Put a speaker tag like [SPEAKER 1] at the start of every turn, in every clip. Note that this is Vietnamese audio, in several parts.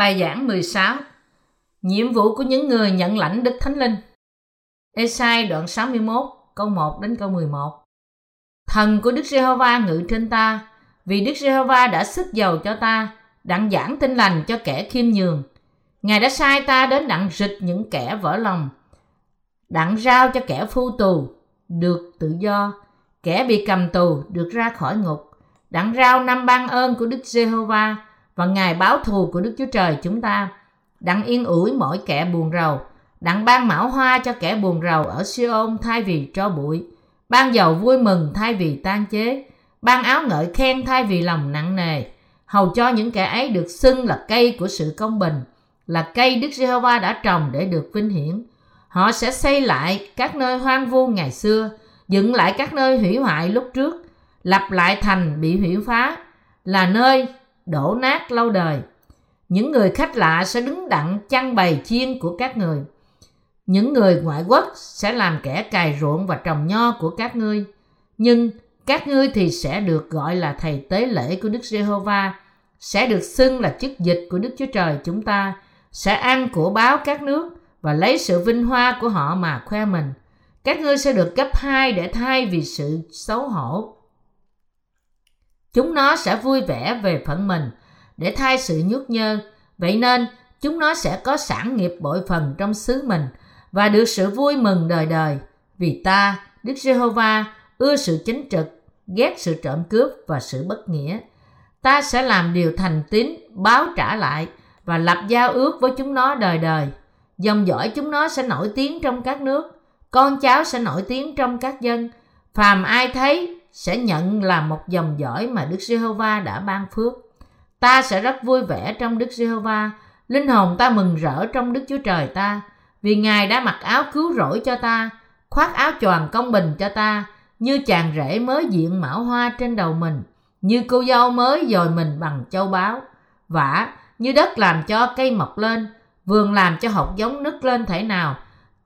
[SPEAKER 1] Bài giảng 16 Nhiệm vụ của những người nhận lãnh Đức Thánh Linh. Esai đoạn 61 câu 1 đến câu 11 Thần của Đức Giê-hô-va ngự trên ta, vì Đức Giê-hô-va đã sức giàu cho ta, đặng giảng tin lành cho kẻ khiêm nhường. Ngài đã sai ta đến đặng rịch những kẻ vỡ lòng, đặng rao cho kẻ phu tù, được tự do. Kẻ bị cầm tù được ra khỏi ngục, đặng rao năm ban ơn của Đức Giê-hô-va và ngày báo thù của Đức Chúa Trời chúng ta, đặng yên ủi mỗi kẻ buồn rầu, đặng ban mão hoa cho kẻ buồn rầu ở Siôn thay vì cho bụi, ban dầu vui mừng thay vì tan chế, ban áo ngợi khen thay vì lòng nặng nề, hầu cho những kẻ ấy được xưng là cây của sự công bình, là cây Đức Giê-hô-va đã trồng để được vinh hiển. Họ sẽ xây lại các nơi hoang vu ngày xưa, dựng lại các nơi hủy hoại lúc trước, lập lại thành bị hủy phá, là nơi đổ nát lâu đời. Những người khách lạ sẽ đứng đặng chăn bày chiên của các người. Những người ngoại quốc sẽ làm kẻ cài ruộng và trồng nho của các ngươi. Nhưng các ngươi thì sẽ được gọi là thầy tế lễ của Đức Giê-hô-va, sẽ được xưng là chức dịch của Đức Chúa Trời chúng ta, sẽ ăn của báo các nước và lấy sự vinh hoa của họ mà khoe mình. Các ngươi sẽ được cấp hai để thay vì sự xấu hổ chúng nó sẽ vui vẻ về phận mình để thay sự nhút nhơ. Vậy nên, chúng nó sẽ có sản nghiệp bội phần trong xứ mình và được sự vui mừng đời đời. Vì ta, Đức Giê-hô-va, ưa sự chính trực, ghét sự trộm cướp và sự bất nghĩa. Ta sẽ làm điều thành tín, báo trả lại và lập giao ước với chúng nó đời đời. Dòng dõi chúng nó sẽ nổi tiếng trong các nước, con cháu sẽ nổi tiếng trong các dân. Phàm ai thấy sẽ nhận là một dòng dõi mà Đức Giê-hô-va đã ban phước. Ta sẽ rất vui vẻ trong Đức Giê-hô-va, linh hồn ta mừng rỡ trong Đức Chúa Trời ta, vì Ngài đã mặc áo cứu rỗi cho ta, khoác áo choàng công bình cho ta, như chàng rể mới diện mão hoa trên đầu mình, như cô dâu mới dồi mình bằng châu báu, vả như đất làm cho cây mọc lên, vườn làm cho hột giống nứt lên thể nào,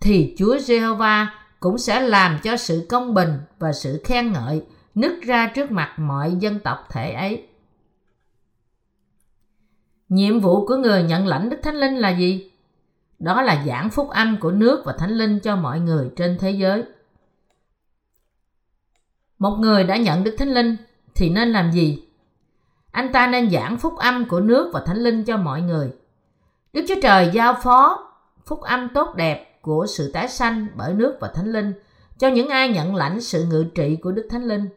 [SPEAKER 1] thì Chúa Giê-hô-va cũng sẽ làm cho sự công bình và sự khen ngợi nứt ra trước mặt mọi dân tộc thể ấy. Nhiệm vụ của người nhận lãnh Đức Thánh Linh là gì? Đó là giảng phúc âm của nước và Thánh Linh cho mọi người trên thế giới. Một người đã nhận Đức Thánh Linh thì nên làm gì? Anh ta nên giảng phúc âm của nước và Thánh Linh cho mọi người. Đức Chúa Trời giao phó phúc âm tốt đẹp của sự tái sanh bởi nước và Thánh Linh, cho những ai nhận lãnh sự ngự trị của Đức Thánh Linh.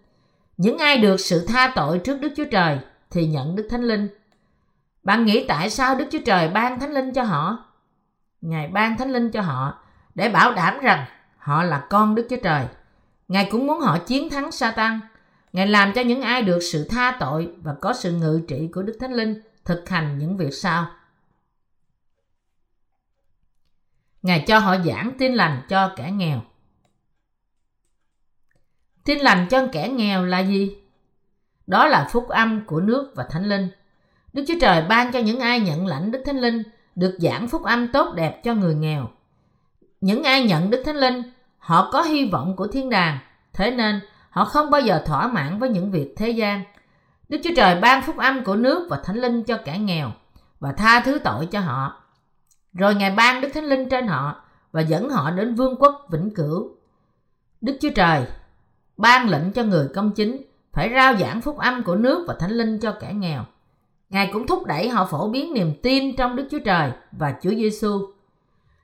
[SPEAKER 1] Những ai được sự tha tội trước Đức Chúa Trời thì nhận Đức Thánh Linh. Bạn nghĩ tại sao Đức Chúa Trời ban Thánh Linh cho họ? Ngài ban Thánh Linh cho họ để bảo đảm rằng họ là con Đức Chúa Trời. Ngài cũng muốn họ chiến thắng Satan. Ngài làm cho những ai được sự tha tội và có sự ngự trị của Đức Thánh Linh thực hành những việc sau. Ngài cho họ giảng tin lành cho kẻ nghèo. Tin lành cho kẻ nghèo là gì? Đó là phúc âm của nước và Thánh Linh. Đức Chúa Trời ban cho những ai nhận lãnh Đức Thánh Linh được giảng phúc âm tốt đẹp cho người nghèo. Những ai nhận Đức Thánh Linh, họ có hy vọng của thiên đàng, thế nên họ không bao giờ thỏa mãn với những việc thế gian. Đức Chúa Trời ban phúc âm của nước và Thánh Linh cho kẻ nghèo và tha thứ tội cho họ. Rồi Ngài ban Đức Thánh Linh trên họ và dẫn họ đến vương quốc vĩnh cửu. Đức Chúa Trời ban lệnh cho người công chính phải rao giảng phúc âm của nước và thánh linh cho kẻ nghèo. Ngài cũng thúc đẩy họ phổ biến niềm tin trong Đức Chúa Trời và Chúa Giêsu.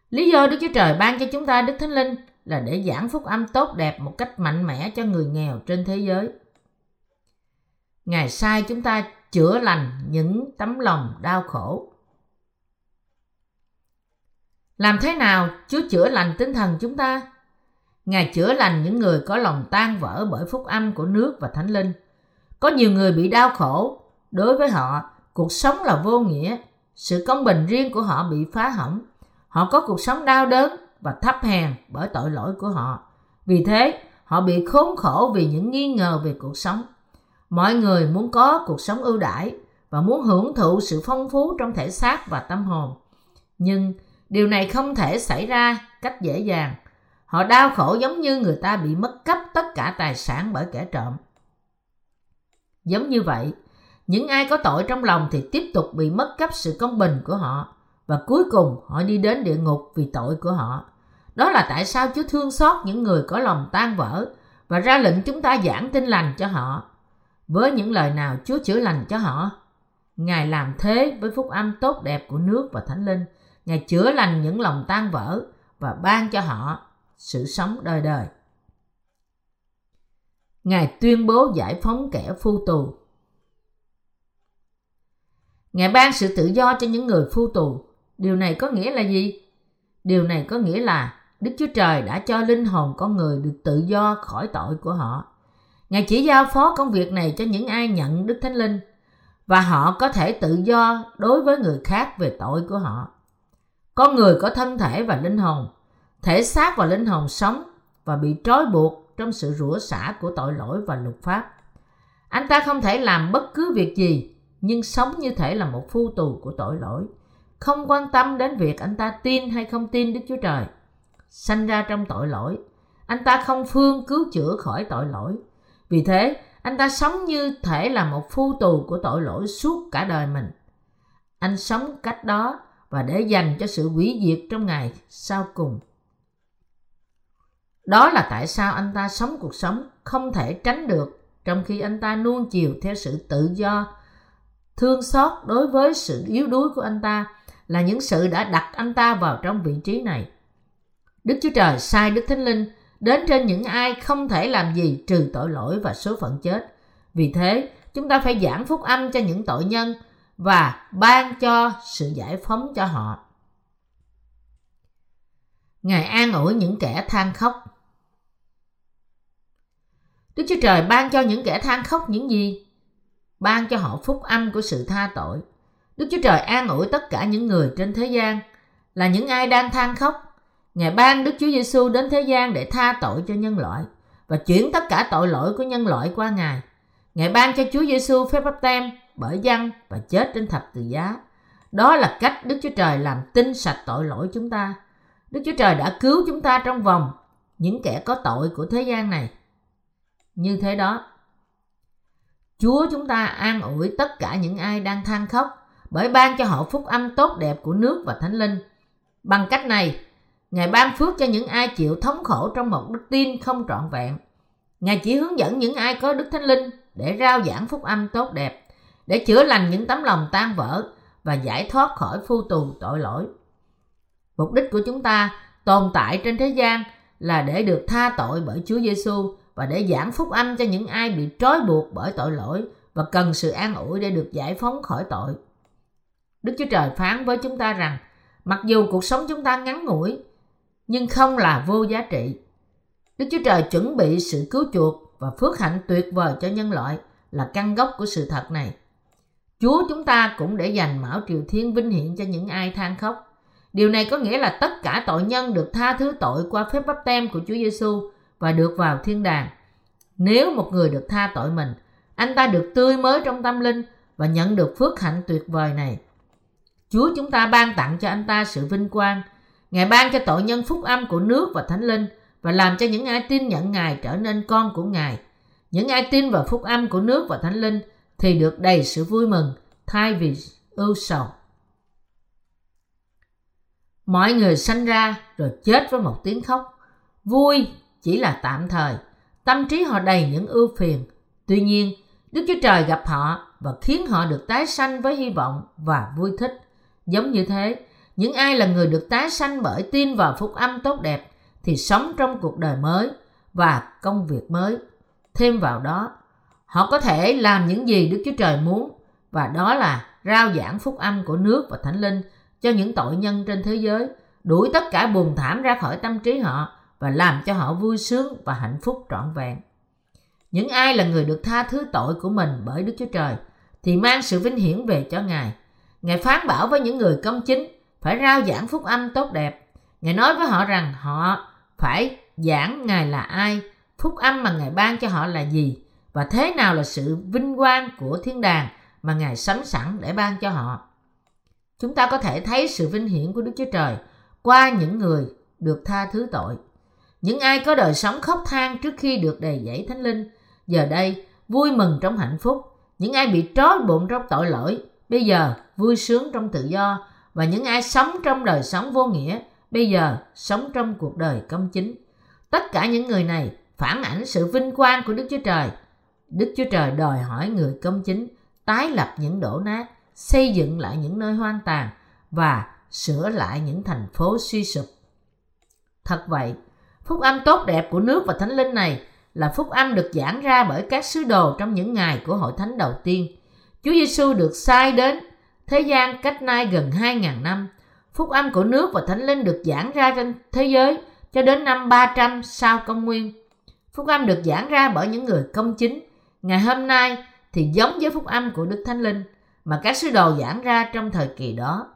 [SPEAKER 1] Lý do Đức Chúa Trời ban cho chúng ta Đức Thánh Linh là để giảng phúc âm tốt đẹp một cách mạnh mẽ cho người nghèo trên thế giới. Ngài sai chúng ta chữa lành những tấm lòng đau khổ. Làm thế nào Chúa chữa lành tinh thần chúng ta? Ngài chữa lành những người có lòng tan vỡ bởi phúc âm của nước và thánh linh. Có nhiều người bị đau khổ, đối với họ, cuộc sống là vô nghĩa, sự công bình riêng của họ bị phá hỏng. Họ có cuộc sống đau đớn và thấp hèn bởi tội lỗi của họ. Vì thế, họ bị khốn khổ vì những nghi ngờ về cuộc sống. Mọi người muốn có cuộc sống ưu đãi và muốn hưởng thụ sự phong phú trong thể xác và tâm hồn. Nhưng điều này không thể xảy ra cách dễ dàng Họ đau khổ giống như người ta bị mất cắp tất cả tài sản bởi kẻ trộm. Giống như vậy, Những ai có tội trong lòng thì tiếp tục bị mất cắp sự công bình của họ và cuối cùng họ đi đến địa ngục vì tội của họ. Đó là tại sao Chúa thương xót những người có lòng tan vỡ và ra lệnh chúng ta giảng tin lành cho họ. Với những lời nào Chúa chữa lành cho họ, Ngài làm thế với phúc âm tốt đẹp của nước và Thánh Linh. Ngài chữa lành những lòng tan vỡ và ban cho họ sự sống đời đời. Ngài tuyên bố giải phóng kẻ phu tù. Ngài ban sự tự do cho những người phu tù. Điều này có nghĩa là gì? Điều này có nghĩa là Đức Chúa Trời đã cho linh hồn con người được tự do khỏi tội của họ. Ngài chỉ giao phó công việc này cho những ai nhận Đức Thánh Linh và họ có thể tự do đối với người khác về tội của họ. Con người có thân thể và linh hồn, thể xác và linh hồn sống và bị trói buộc trong sự rủa xả của tội lỗi và luật pháp. Anh ta không thể làm bất cứ việc gì, nhưng sống như thể là một phu tù của tội lỗi, không quan tâm đến việc anh ta tin hay không tin Đức Chúa Trời. Sanh ra trong tội lỗi, anh ta không phương cứu chữa khỏi tội lỗi. Vì thế, anh ta sống như thể là một phu tù của tội lỗi suốt cả đời mình. Anh sống cách đó và để dành cho sự hủy diệt trong ngày sau cùng. Đó là tại sao anh ta sống cuộc sống không thể tránh được trong khi anh ta nuông chiều theo sự tự do, thương xót đối với sự yếu đuối của anh ta là những sự đã đặt anh ta vào trong vị trí này. Đức Chúa Trời sai Đức Thánh Linh đến trên những ai không thể làm gì trừ tội lỗi và số phận chết. Vì thế, chúng ta phải giảng phúc âm cho những tội nhân và ban cho sự giải phóng cho họ. Ngài an ủi những kẻ than khóc. Đức Chúa Trời ban cho những kẻ than khóc những gì? Ban cho họ phúc âm của sự tha tội. Đức Chúa Trời an ủi tất cả những người trên thế gian là những ai đang than khóc, Ngài ban Đức Chúa Giêsu đến thế gian để tha tội cho nhân loại và chuyển tất cả tội lỗi của nhân loại qua Ngài. Ngài ban cho Chúa Giêsu phép báp tem bởi dân và chết trên thập tự giá. Đó là cách Đức Chúa Trời làm tinh sạch tội lỗi chúng ta. Đức Chúa Trời đã cứu chúng ta trong vòng những kẻ có tội của thế gian này. Như thế đó, Chúa chúng ta an ủi tất cả những ai đang than khóc bởi ban cho họ phúc âm tốt đẹp của nước và thánh linh. Bằng cách này, Ngài ban phước cho những ai chịu thống khổ trong một đức tin không trọn vẹn. Ngài chỉ hướng dẫn những ai có đức thánh linh để rao giảng phúc âm tốt đẹp, để chữa lành những tấm lòng tan vỡ và giải thoát khỏi phu tù tội lỗi. Mục đích của chúng ta tồn tại trên thế gian là để được tha tội bởi Chúa Giêsu và để giảng phúc âm cho những ai bị trói buộc bởi tội lỗi và cần sự an ủi để được giải phóng khỏi tội. Đức Chúa Trời phán với chúng ta rằng, mặc dù cuộc sống chúng ta ngắn ngủi, nhưng không là vô giá trị. Đức Chúa Trời chuẩn bị sự cứu chuộc và phước hạnh tuyệt vời cho nhân loại là căn gốc của sự thật này. Chúa chúng ta cũng để dành mão triều thiên vinh hiển cho những ai than khóc. Điều này có nghĩa là tất cả tội nhân được tha thứ tội qua phép bắp tem của Chúa Giêsu và được vào thiên đàng. Nếu một người được tha tội mình, anh ta được tươi mới trong tâm linh và nhận được phước hạnh tuyệt vời này. Chúa chúng ta ban tặng cho anh ta sự vinh quang Ngài ban cho tội nhân phúc âm của nước và thánh linh và làm cho những ai tin nhận Ngài trở nên con của Ngài. Những ai tin vào phúc âm của nước và thánh linh thì được đầy sự vui mừng thay vì ưu sầu. Mọi người sanh ra rồi chết với một tiếng khóc. Vui chỉ là tạm thời. Tâm trí họ đầy những ưu phiền. Tuy nhiên, Đức Chúa Trời gặp họ và khiến họ được tái sanh với hy vọng và vui thích. Giống như thế, những ai là người được tái sanh bởi tin vào phúc âm tốt đẹp thì sống trong cuộc đời mới và công việc mới. Thêm vào đó, họ có thể làm những gì Đức Chúa Trời muốn và đó là rao giảng phúc âm của nước và thánh linh cho những tội nhân trên thế giới, đuổi tất cả buồn thảm ra khỏi tâm trí họ và làm cho họ vui sướng và hạnh phúc trọn vẹn. Những ai là người được tha thứ tội của mình bởi Đức Chúa Trời thì mang sự vinh hiển về cho Ngài. Ngài phán bảo với những người công chính phải rao giảng phúc âm tốt đẹp. Ngài nói với họ rằng họ phải giảng Ngài là ai, phúc âm mà Ngài ban cho họ là gì và thế nào là sự vinh quang của thiên đàng mà Ngài sắm sẵn để ban cho họ. Chúng ta có thể thấy sự vinh hiển của Đức Chúa Trời qua những người được tha thứ tội. Những ai có đời sống khóc than trước khi được đầy dẫy thánh linh, giờ đây vui mừng trong hạnh phúc. những ai bị trói bụng trong tội lỗi, bây giờ vui sướng trong tự do và những ai sống trong đời sống vô nghĩa, bây giờ sống trong cuộc đời công chính. Tất cả những người này phản ảnh sự vinh quang của Đức Chúa Trời. Đức Chúa Trời đòi hỏi người công chính tái lập những đổ nát, xây dựng lại những nơi hoang tàn và sửa lại những thành phố suy sụp. Thật vậy, phúc âm tốt đẹp của nước và thánh linh này là phúc âm được giảng ra bởi các sứ đồ trong những ngày của hội thánh đầu tiên. Chúa Giêsu được sai đến thế gian cách nay gần 2.000 năm. Phúc âm của nước và thánh linh được giảng ra trên thế giới cho đến năm 300 sau công nguyên. Phúc âm được giảng ra bởi những người công chính. Ngày hôm nay thì giống với phúc âm của Đức Thánh Linh mà các sứ đồ giảng ra trong thời kỳ đó.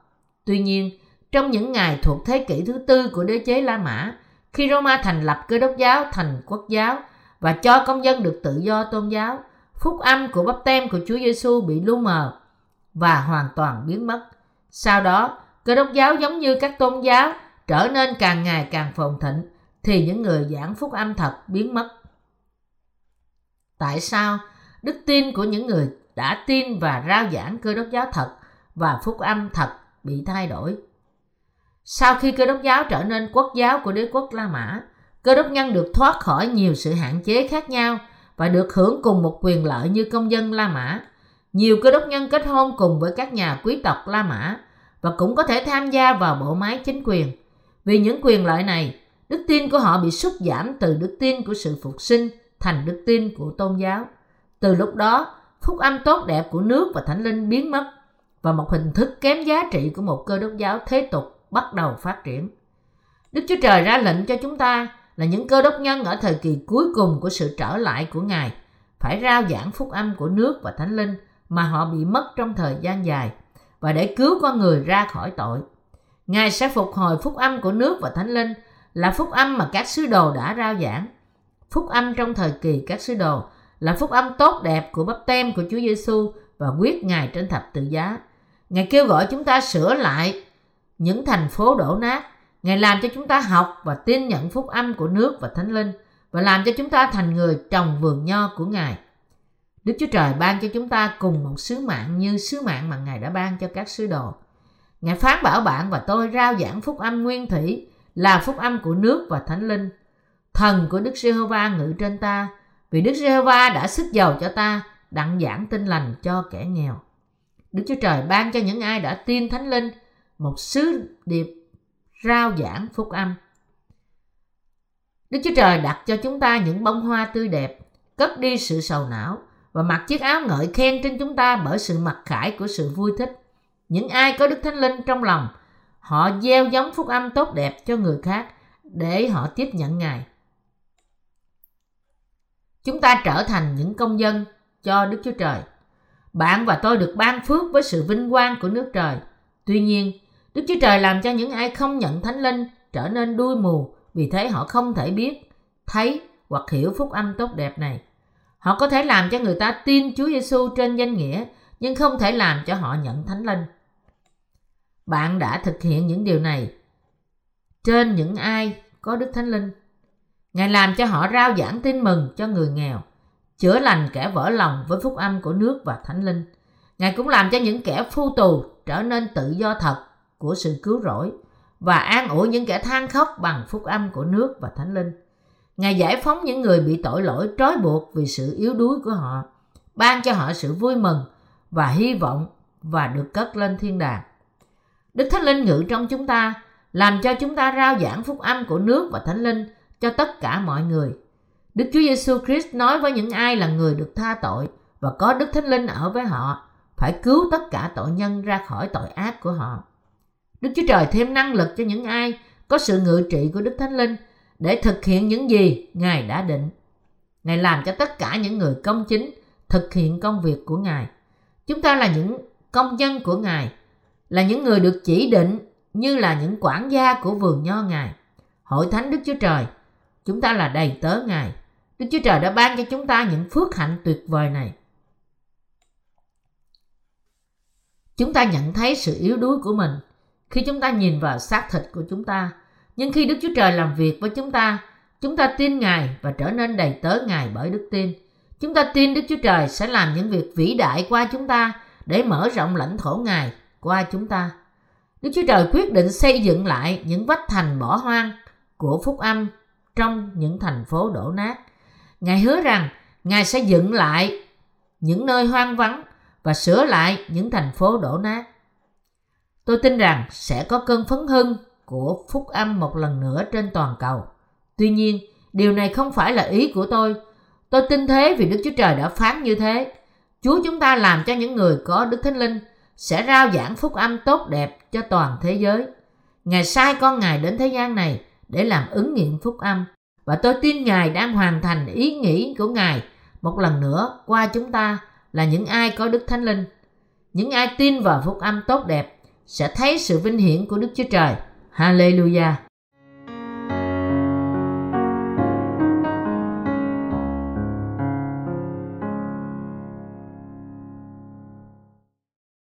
[SPEAKER 1] Tuy nhiên, trong những ngày thuộc thế kỷ thứ tư của đế chế La Mã, khi Roma thành lập cơ đốc giáo thành quốc giáo và cho công dân được tự do tôn giáo, phúc âm của bắp tem của Chúa Giêsu bị lu mờ và hoàn toàn biến mất. Sau đó, cơ đốc giáo giống như các tôn giáo trở nên càng ngày càng phồn thịnh thì những người giảng phúc âm thật biến mất. Tại sao đức tin của những người đã tin và rao giảng cơ đốc giáo thật và phúc âm thật bị thay đổi? Sau khi cơ đốc giáo trở nên quốc giáo của đế quốc La Mã, cơ đốc nhân được thoát khỏi nhiều sự hạn chế khác nhau và được hưởng cùng một quyền lợi như công dân La Mã. Nhiều cơ đốc nhân kết hôn cùng với các nhà quý tộc La Mã và cũng có thể tham gia vào bộ máy chính quyền. Vì những quyền lợi này, đức tin của họ bị sút giảm từ đức tin của sự phục sinh thành đức tin của tôn giáo. Từ lúc đó, phúc âm tốt đẹp của nước và thánh linh biến mất và một hình thức kém giá trị của một cơ đốc giáo thế tục bắt đầu phát triển. Đức Chúa Trời ra lệnh cho chúng ta là những cơ đốc nhân ở thời kỳ cuối cùng của sự trở lại của Ngài phải rao giảng phúc âm của nước và thánh linh mà họ bị mất trong thời gian dài và để cứu con người ra khỏi tội. Ngài sẽ phục hồi phúc âm của nước và thánh linh là phúc âm mà các sứ đồ đã rao giảng. Phúc âm trong thời kỳ các sứ đồ, là phúc âm tốt đẹp của bắp tem của Chúa Giêsu và quyết Ngài trên thập tự giá. Ngài kêu gọi chúng ta sửa lại những thành phố đổ nát. Ngài làm cho chúng ta học và tin nhận phúc âm của nước và thánh linh và làm cho chúng ta thành người trồng vườn nho của Ngài. Đức Chúa Trời ban cho chúng ta cùng một sứ mạng như sứ mạng mà Ngài đã ban cho các sứ đồ. Ngài phán bảo bạn và tôi rao giảng phúc âm nguyên thủy là phúc âm của nước và thánh linh. Thần của Đức Giê-hô-va ngự trên ta, vì Đức Giê-hô-va đã sức giàu cho ta, đặng giảng tin lành cho kẻ nghèo. Đức Chúa Trời ban cho những ai đã tin thánh linh một sứ điệp rao giảng phúc âm. Đức Chúa Trời đặt cho chúng ta những bông hoa tươi đẹp, cất đi sự sầu não và mặc chiếc áo ngợi khen trên chúng ta bởi sự mặc khải của sự vui thích. Những ai có Đức Thánh Linh trong lòng, họ gieo giống phúc âm tốt đẹp cho người khác để họ tiếp nhận Ngài. Chúng ta trở thành những công dân cho Đức Chúa Trời. Bạn và tôi được ban phước với sự vinh quang của nước trời. Tuy nhiên, Đức Chúa Trời làm cho những ai không nhận Thánh Linh trở nên đuôi mù, vì thế họ không thể biết, thấy hoặc hiểu phúc âm tốt đẹp này. Họ có thể làm cho người ta tin Chúa Giêsu trên danh nghĩa, nhưng không thể làm cho họ nhận Thánh Linh. Bạn đã thực hiện những điều này trên những ai có Đức Thánh Linh. Ngài làm cho họ rao giảng tin mừng cho người nghèo, chữa lành kẻ vỡ lòng với phúc âm của nước và Thánh Linh. Ngài cũng làm cho những kẻ phu tù trở nên tự do thật của sự cứu rỗi và an ủi những kẻ than khóc bằng phúc âm của nước và thánh linh. Ngài giải phóng những người bị tội lỗi trói buộc vì sự yếu đuối của họ, ban cho họ sự vui mừng và hy vọng và được cất lên thiên đàng. Đức Thánh Linh ngự trong chúng ta, làm cho chúng ta rao giảng phúc âm của nước và Thánh Linh cho tất cả mọi người. Đức Chúa Giêsu Christ nói với những ai là người được tha tội và có Đức Thánh Linh ở với họ, phải cứu tất cả tội nhân ra khỏi tội ác của họ. Đức Chúa Trời thêm năng lực cho những ai có sự ngự trị của Đức Thánh Linh để thực hiện những gì Ngài đã định. Ngài làm cho tất cả những người công chính thực hiện công việc của Ngài. Chúng ta là những công dân của Ngài, là những người được chỉ định như là những quản gia của vườn nho Ngài. Hội thánh Đức Chúa Trời, chúng ta là đầy tớ Ngài. Đức Chúa Trời đã ban cho chúng ta những phước hạnh tuyệt vời này. Chúng ta nhận thấy sự yếu đuối của mình khi chúng ta nhìn vào xác thịt của chúng ta. Nhưng khi Đức Chúa Trời làm việc với chúng ta, chúng ta tin Ngài và trở nên đầy tớ Ngài bởi đức tin. Chúng ta tin Đức Chúa Trời sẽ làm những việc vĩ đại qua chúng ta để mở rộng lãnh thổ Ngài qua chúng ta. Đức Chúa Trời quyết định xây dựng lại những vách thành bỏ hoang của phúc âm trong những thành phố đổ nát. Ngài hứa rằng Ngài sẽ dựng lại những nơi hoang vắng và sửa lại những thành phố đổ nát. Tôi tin rằng sẽ có cơn phấn hưng của phúc âm một lần nữa trên toàn cầu. Tuy nhiên, điều này không phải là ý của tôi. Tôi tin thế vì Đức Chúa Trời đã phán như thế. Chúa chúng ta làm cho những người có Đức Thánh Linh sẽ rao giảng phúc âm tốt đẹp cho toàn thế giới. Ngài sai con Ngài đến thế gian này để làm ứng nghiệm phúc âm. Và tôi tin Ngài đang hoàn thành ý nghĩ của Ngài một lần nữa, qua chúng ta là những ai có Đức Thánh Linh. Những ai tin vào phúc âm tốt đẹp sẽ thấy sự vinh hiển của Đức Chúa Trời. Hallelujah!